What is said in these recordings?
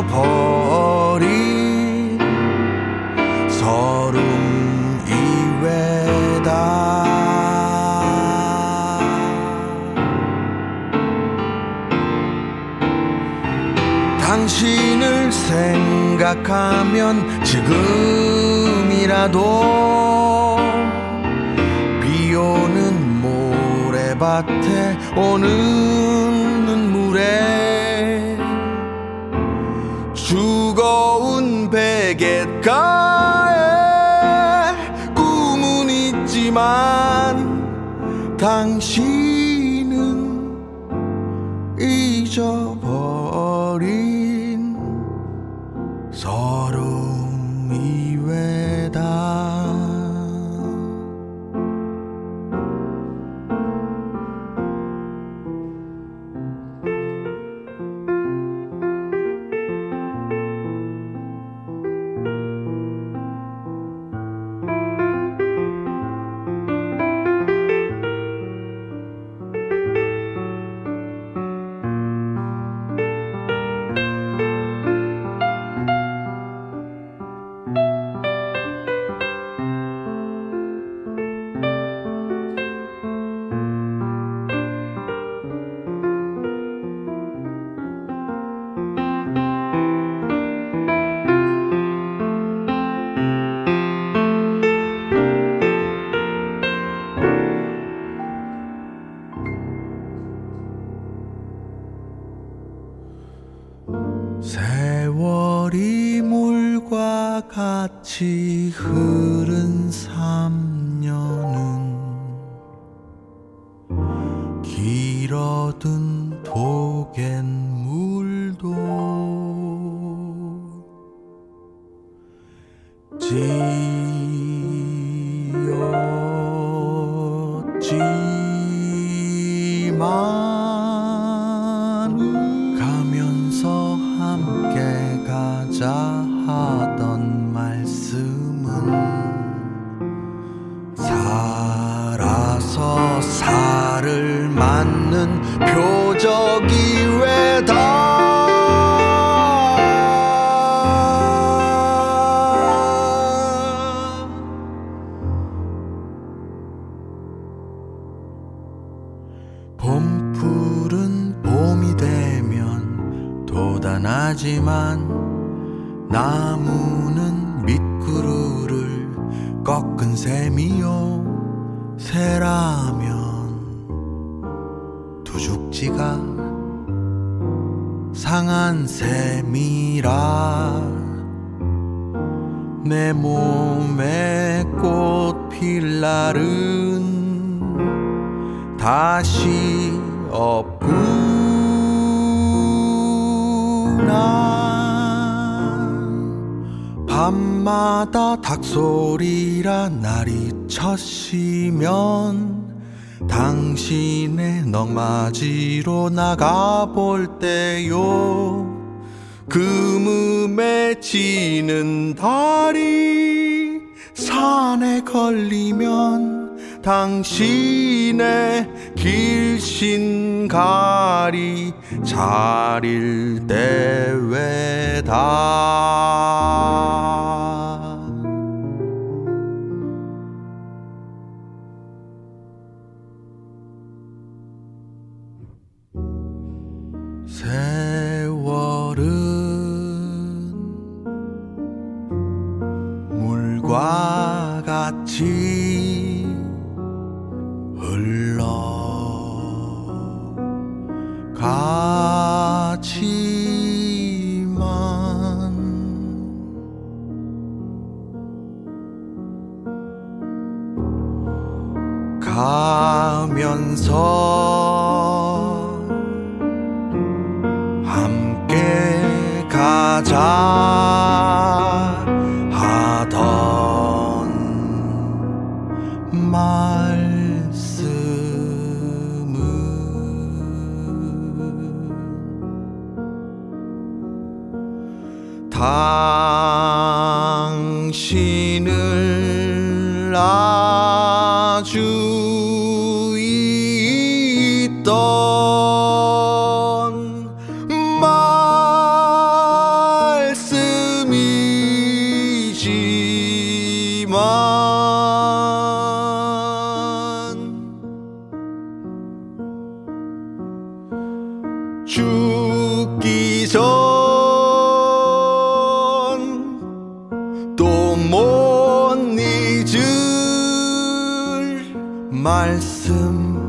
잃어버린 서름 이외다. 당신을 생각하면 지금이라도 비 오는 모래밭에 오는 눈물에 되겠가에 꿈은 있지만 당신은 잊어버린 같이 흐른 발이 산에 걸리면 당신의 길신가리 자릴 때외다. 과 같이 흘러 가지만. 가면서 함께 가자 말씀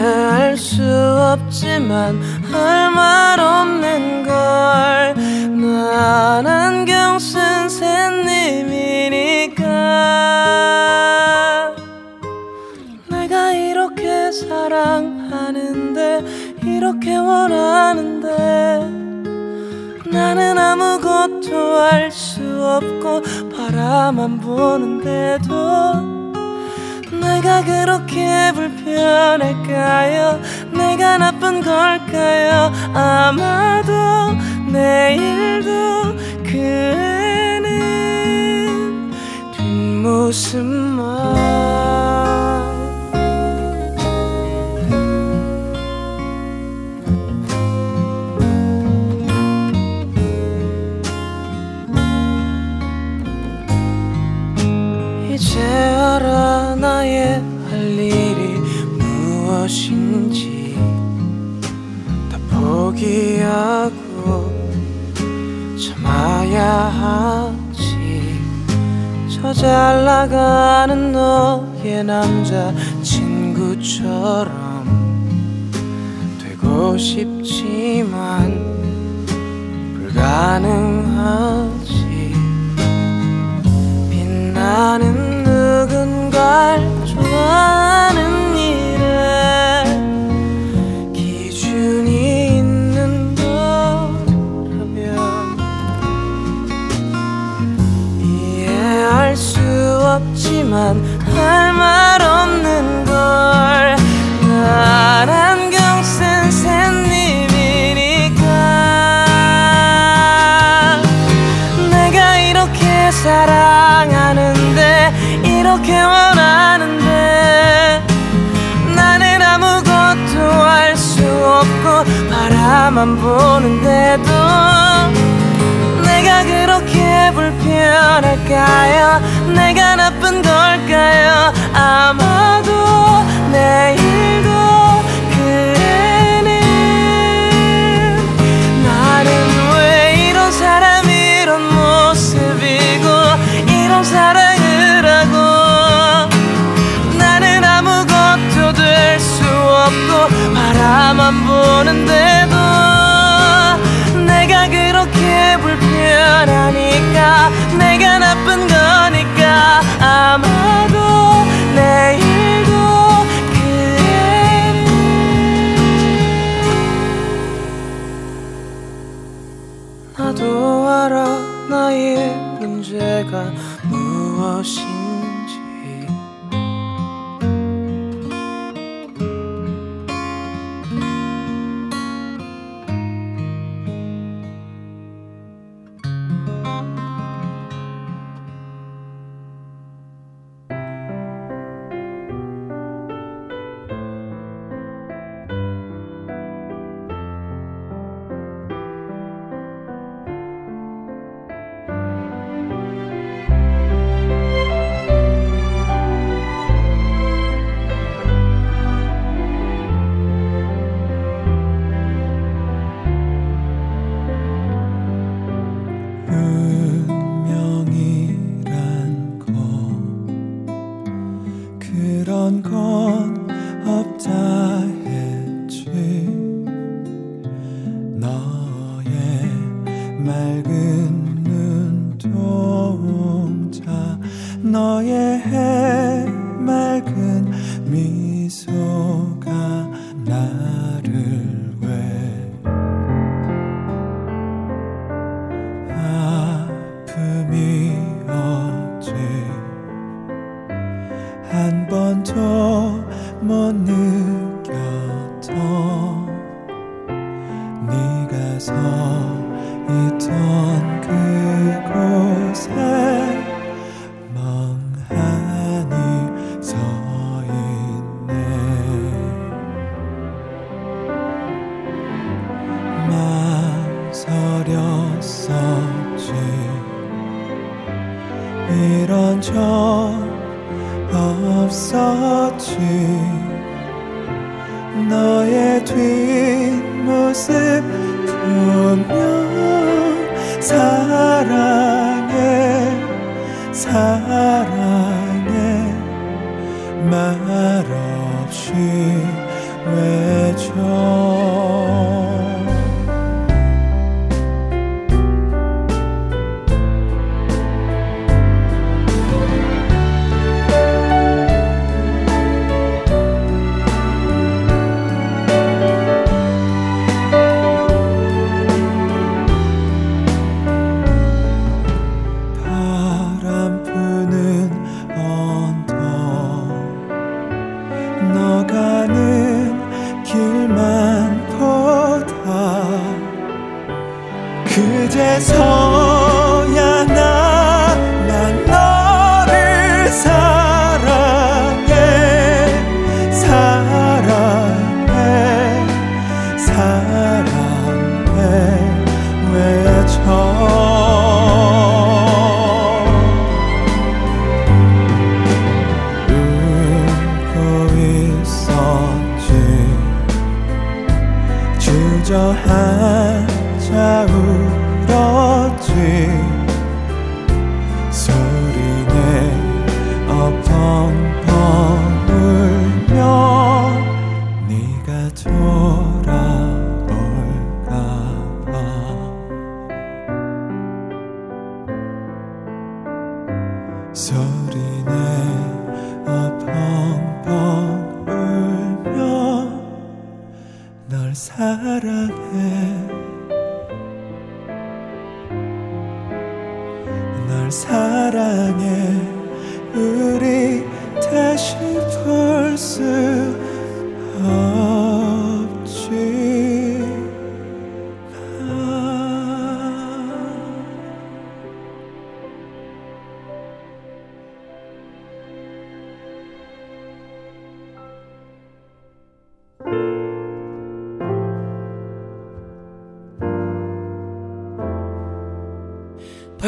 이해할 수 없지만 할 말 없는 걸 난 안경 쓴 샌님이니까. 내가 이렇게 사랑하는데 이렇게 원하는데 나는 아무것도 할수 없고 바라만 보는데도 내가 그렇게 불편할까요? 내가 나쁜 걸까요? 아마도 내일도 그 애는 뒷모습만 포기하고 참아야 하지. 저 잘 나가는 너의 남자 친구처럼 되고 싶지만 불가능하지. 빛나는 누군가를 좋아하는 없지만 할 말 없는 걸. 나란 경쓴 샌님이니까. 내가 이렇게 사랑하는데 이렇게 원하는데 나는 아무것도 할 수 없고 바라만 보는데도 불편할까요? 내가 나쁜 걸까요? 아마도 내일도 그대는 나는 왜 이런 사람 이런 모습이고 이런 사랑을 하고 나는 아무것도 될 수 없고 바라만 보는데도 내가 그렇게 불편하니 내가 나쁜 거니까 아마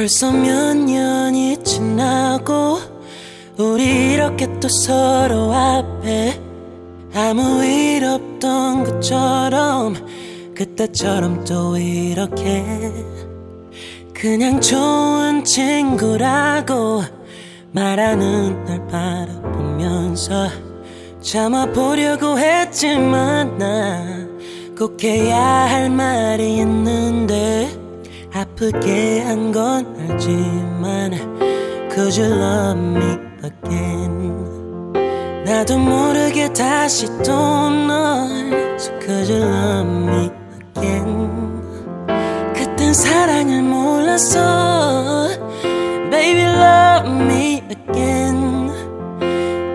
벌써 몇 년이 지나고 우리 이렇게 또 서로 앞에 아무 일 없던 것처럼 그때처럼 또 이렇게 그냥 좋은 친구라고 말하는 날 바라보면서 참아보려고 했지만 나 꼭 해야 할 말이 있는데 아프게 한 건 알지만 Could you love me again 나도 모르게 다시 또널 So could you love me again 그땐 사랑을 몰랐어 Baby love me again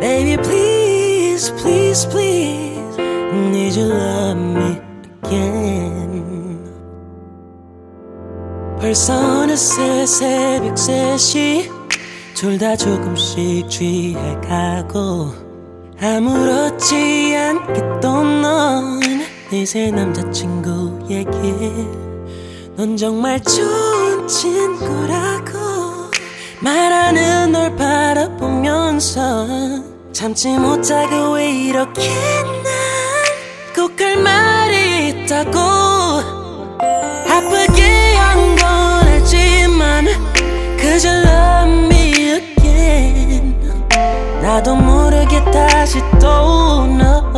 Baby please please please Need you love me again 벌써 어느새 새벽 3시. 둘 다 조금씩 취해가고 아무렇지 않게 또넌 내새 남자친구 얘기 넌 정말 좋은 친구라고 말하는 널 바라보면서 참지 못하고 왜 이렇게 난꼭할 말이 있다고 아프게 한 건 알지만 그저 love me again 나도 모르게 다시 또널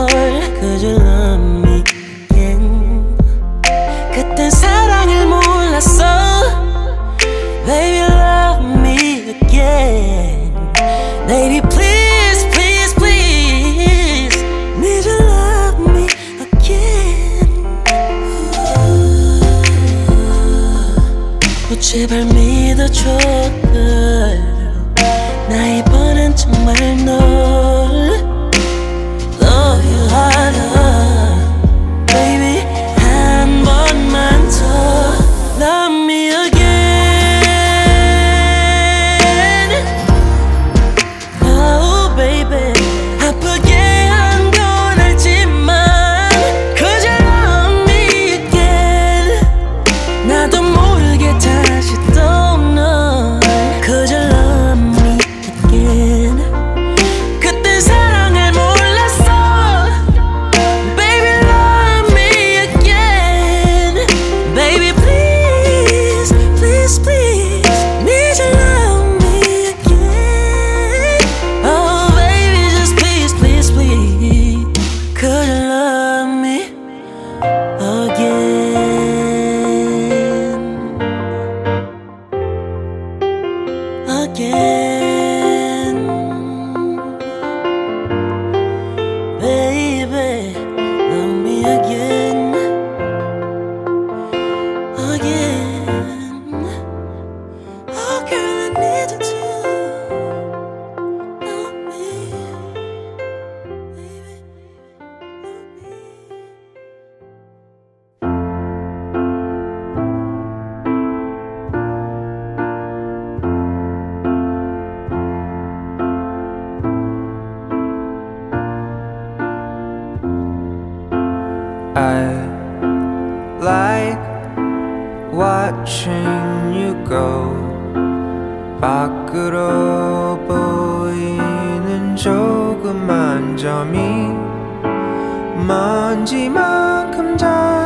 그저 love me again 그땐 사랑을 몰랐어 Baby love me again I like watching you go 밖으로 보이는 조그만 점이 먼지만큼 작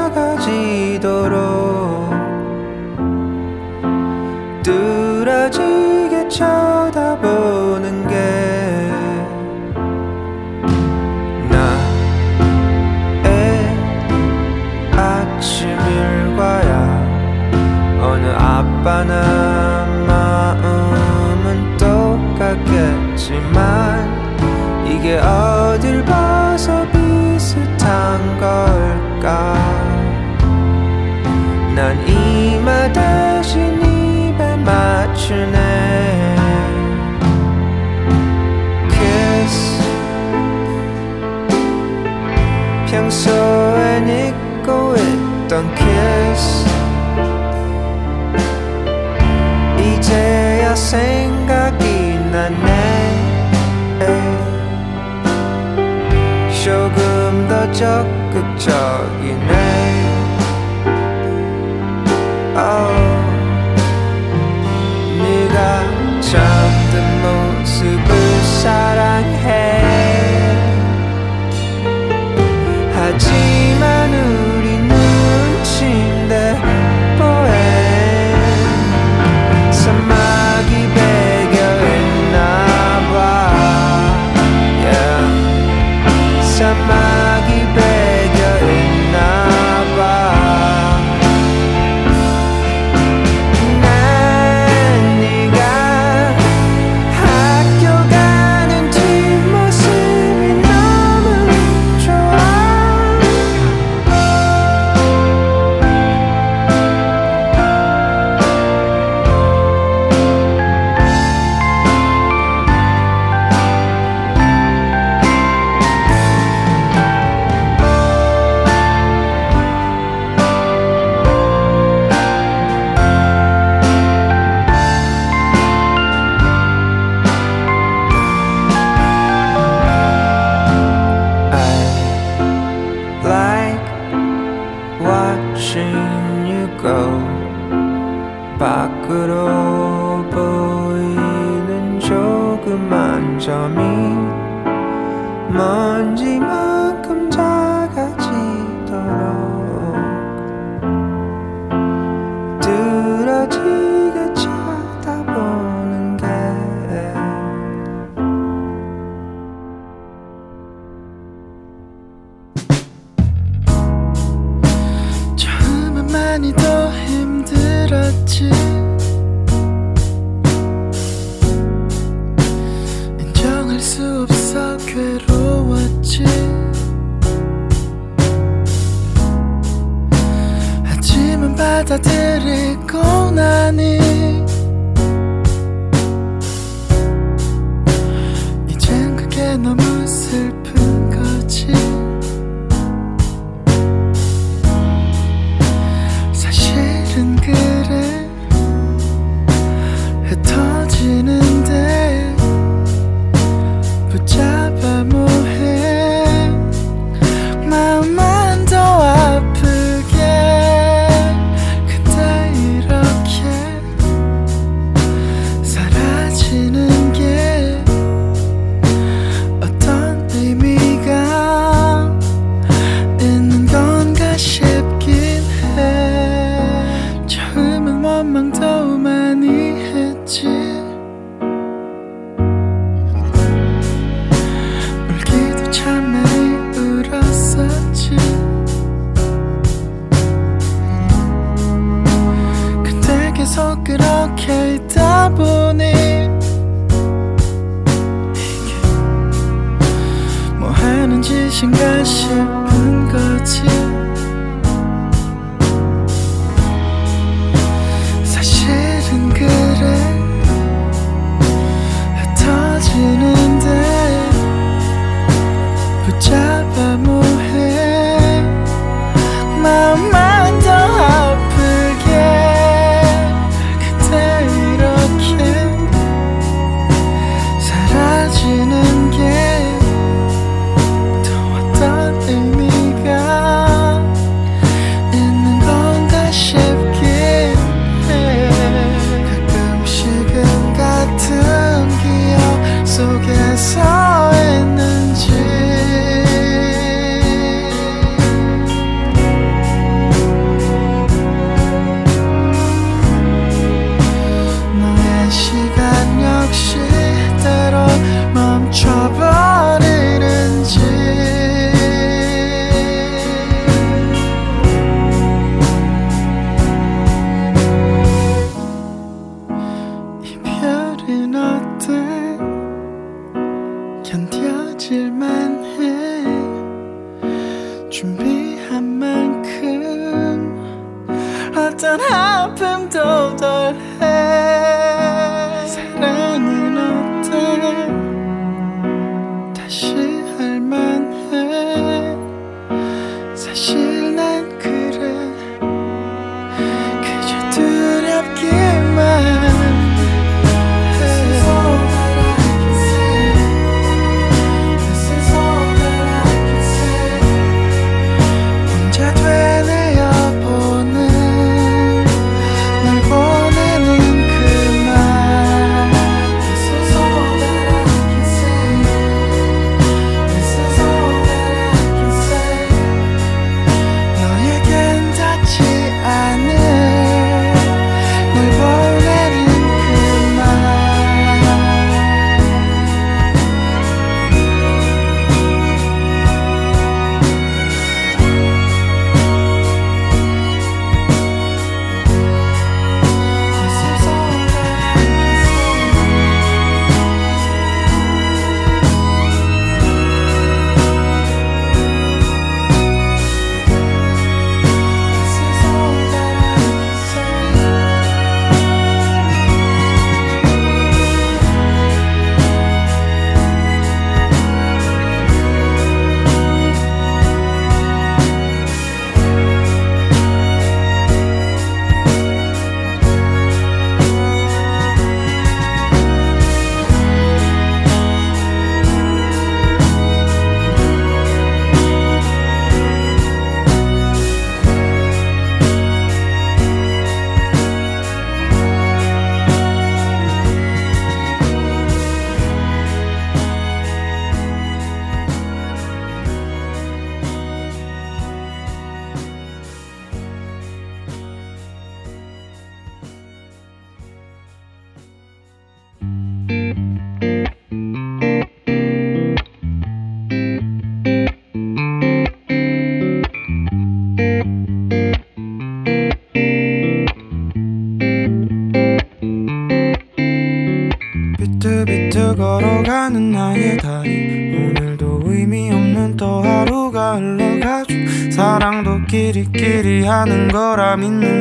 camino.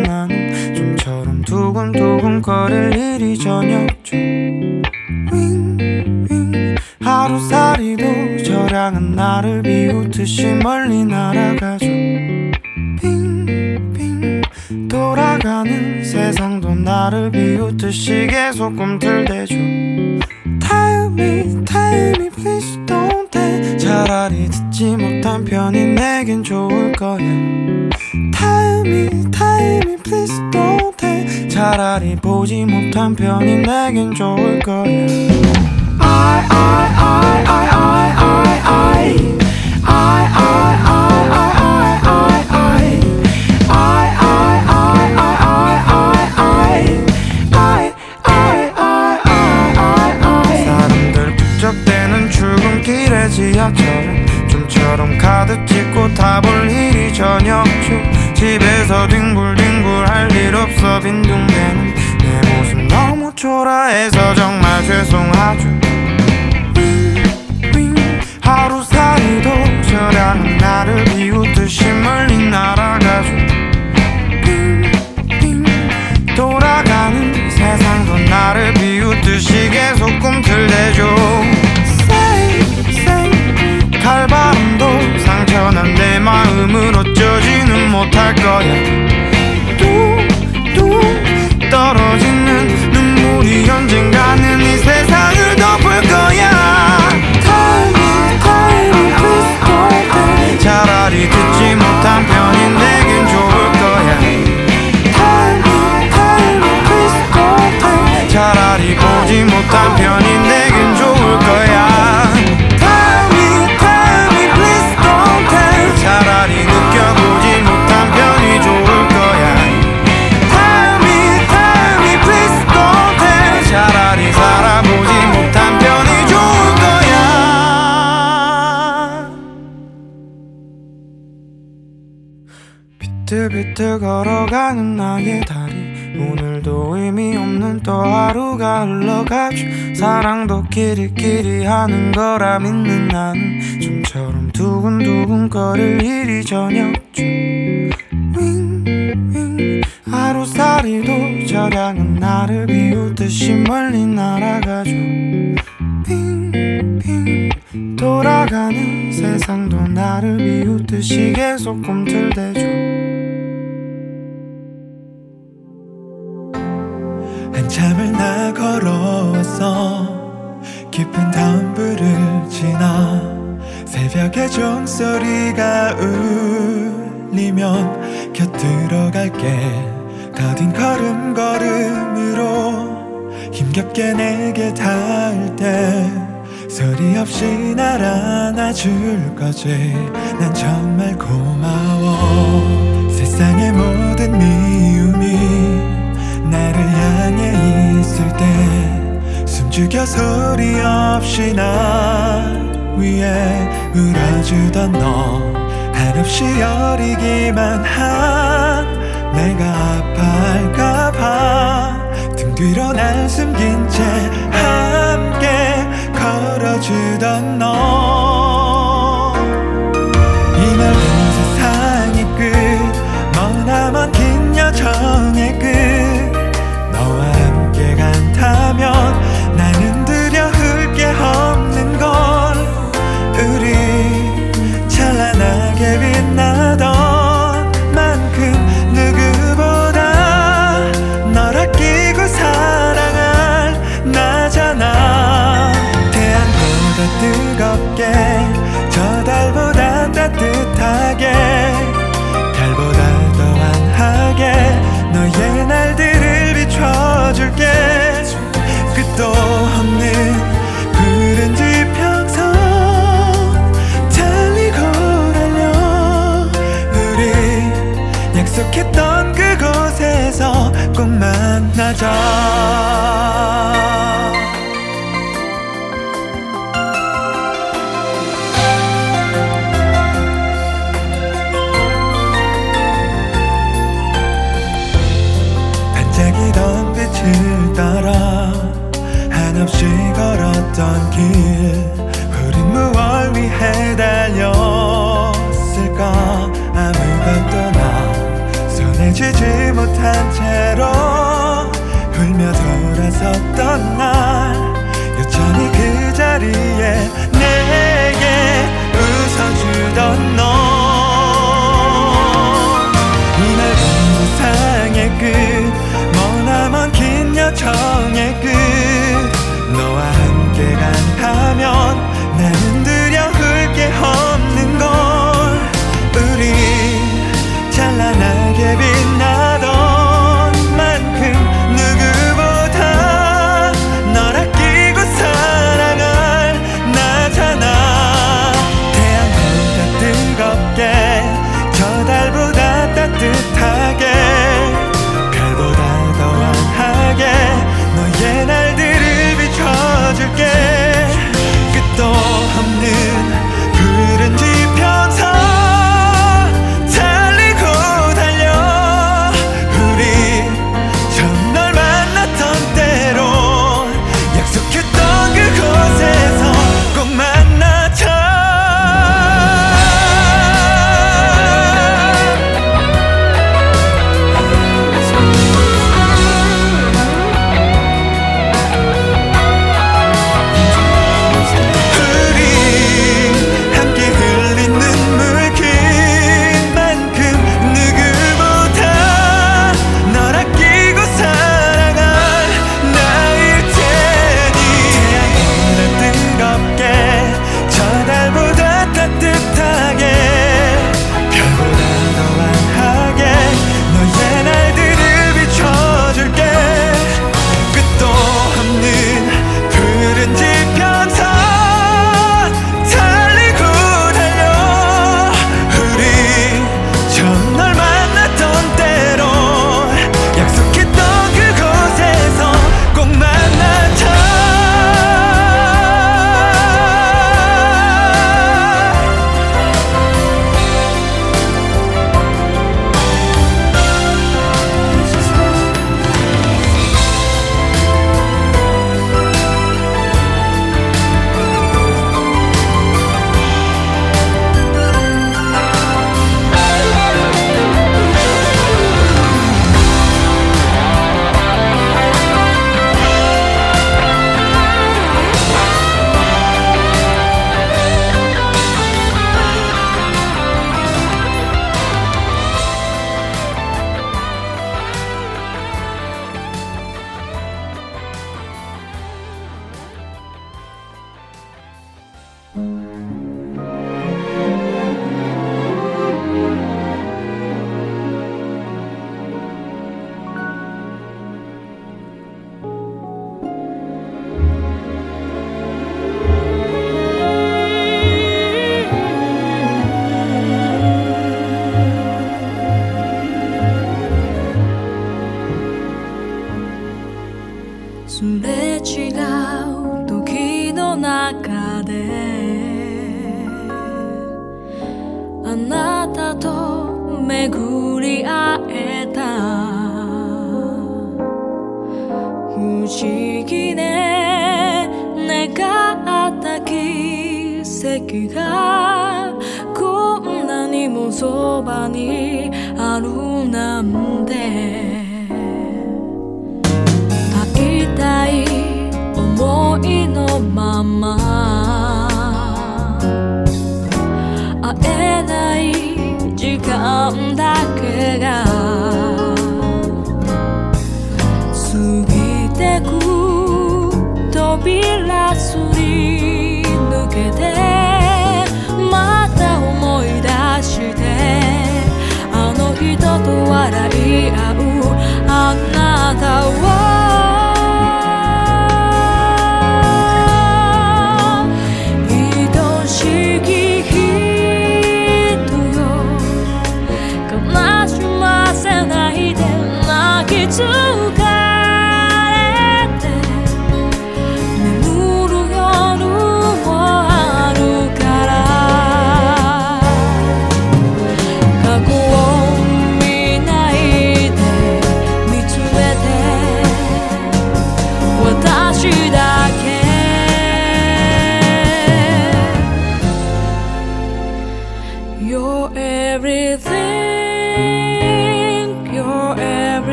하루살이도 저량은 나를 비웃듯이 멀리 날아가죠. 빙빙. 돌아가는 세상도 나를 비웃듯이 계속 꿈틀대죠. 한참을 나 걸어서 깊은 다운브를 저녁에 종소리가 울리면 곁들어 갈게. 가딘 걸음걸음으로 힘겹게 내게 닿을 때 소리 없이 날 안아줄 거지. 난 정말 고마워. 세상의 모든 미움이 나를 향해 있을 때 숨죽여 소리 없이 날 위에 울어주던 너. 한없이 여리기만 한 내가 아파할까봐. 등 뒤로 날 숨긴 채 함께 걸어주던 너. 이날 세상이 끝 머나먼 긴 여정의 끝.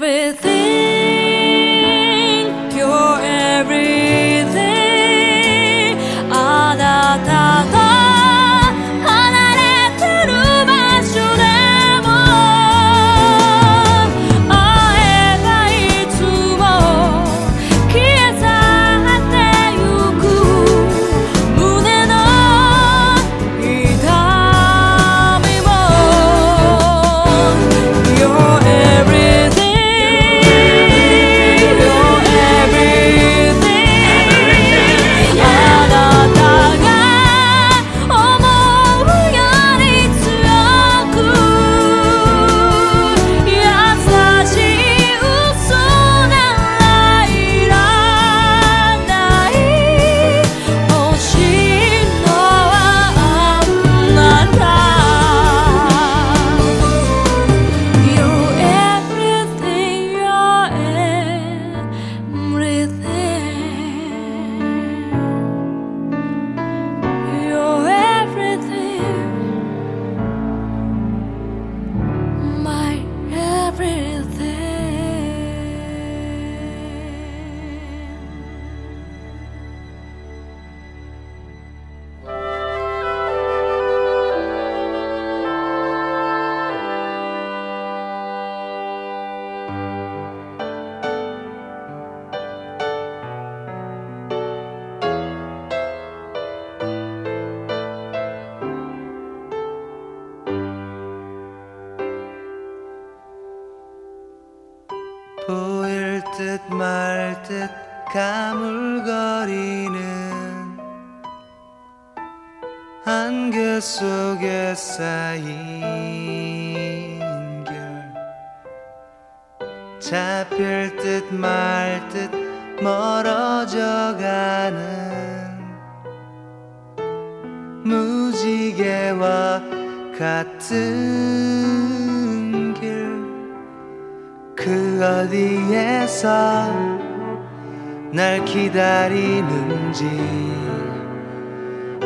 everything 듯 말 듯 가물거리는 안개 속에 쌓인 결 잡힐 듯 말 듯 멀어져 가는 무지개와 같은 어디에서 날 기다리는지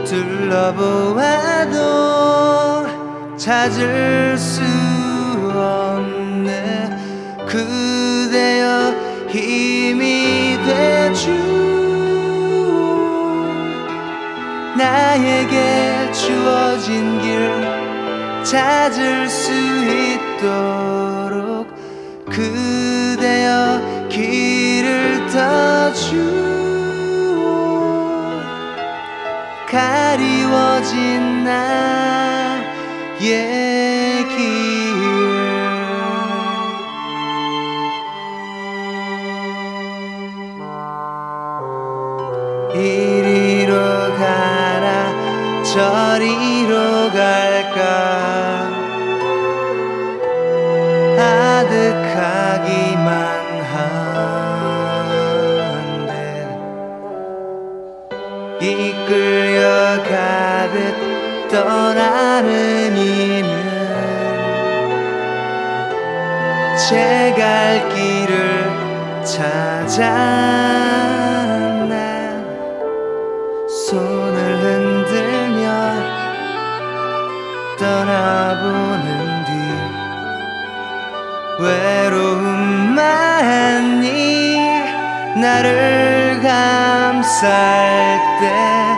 둘러보아도 찾을 수 없네 그대여 힘이 되주 나에게 주어진 길 찾을 수 있도록 떠주오 가리워진 나의 떠나는 이는 제 갈 길을 찾아 난 손을 흔들며 떠나보는 뒤 외로움만이 나를 감쌀 때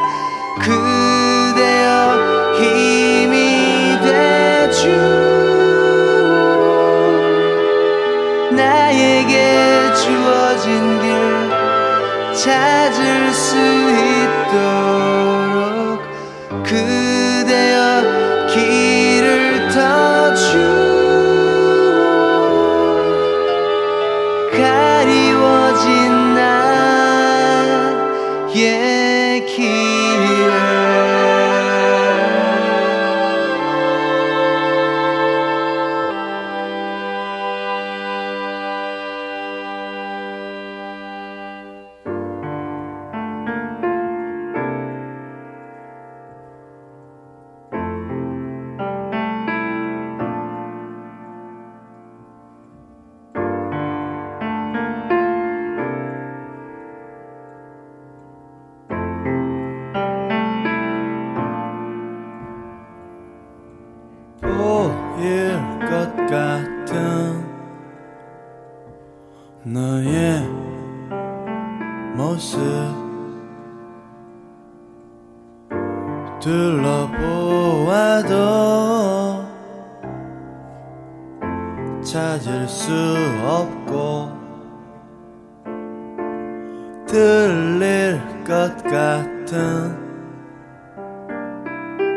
들릴 것 같은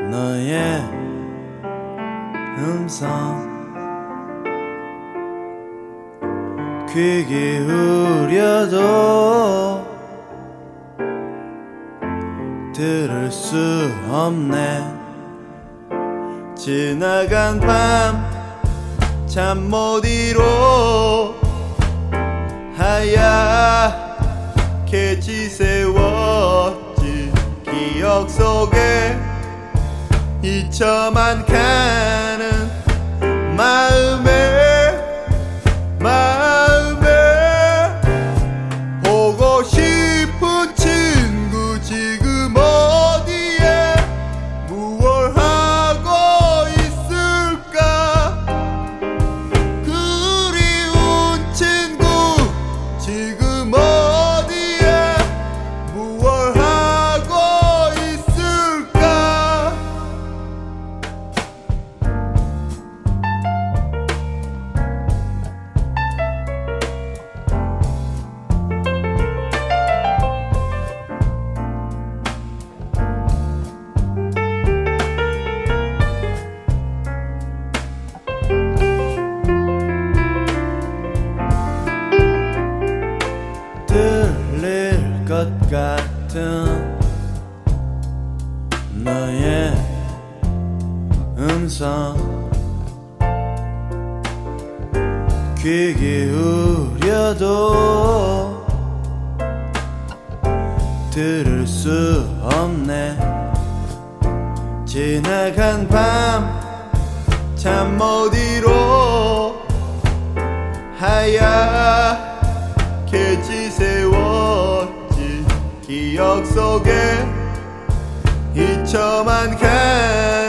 너의 음성. 귀 기울여도 들을 수 없네. 지나간 밤 잠 못 이뤄 하얗 게 지새웠지. 기억 속에 잊혀만 가 들을 수 없네. 지나간 밤 잠 못 이뤄 하얗게 지새웠지 기억 속에 잊혀만 가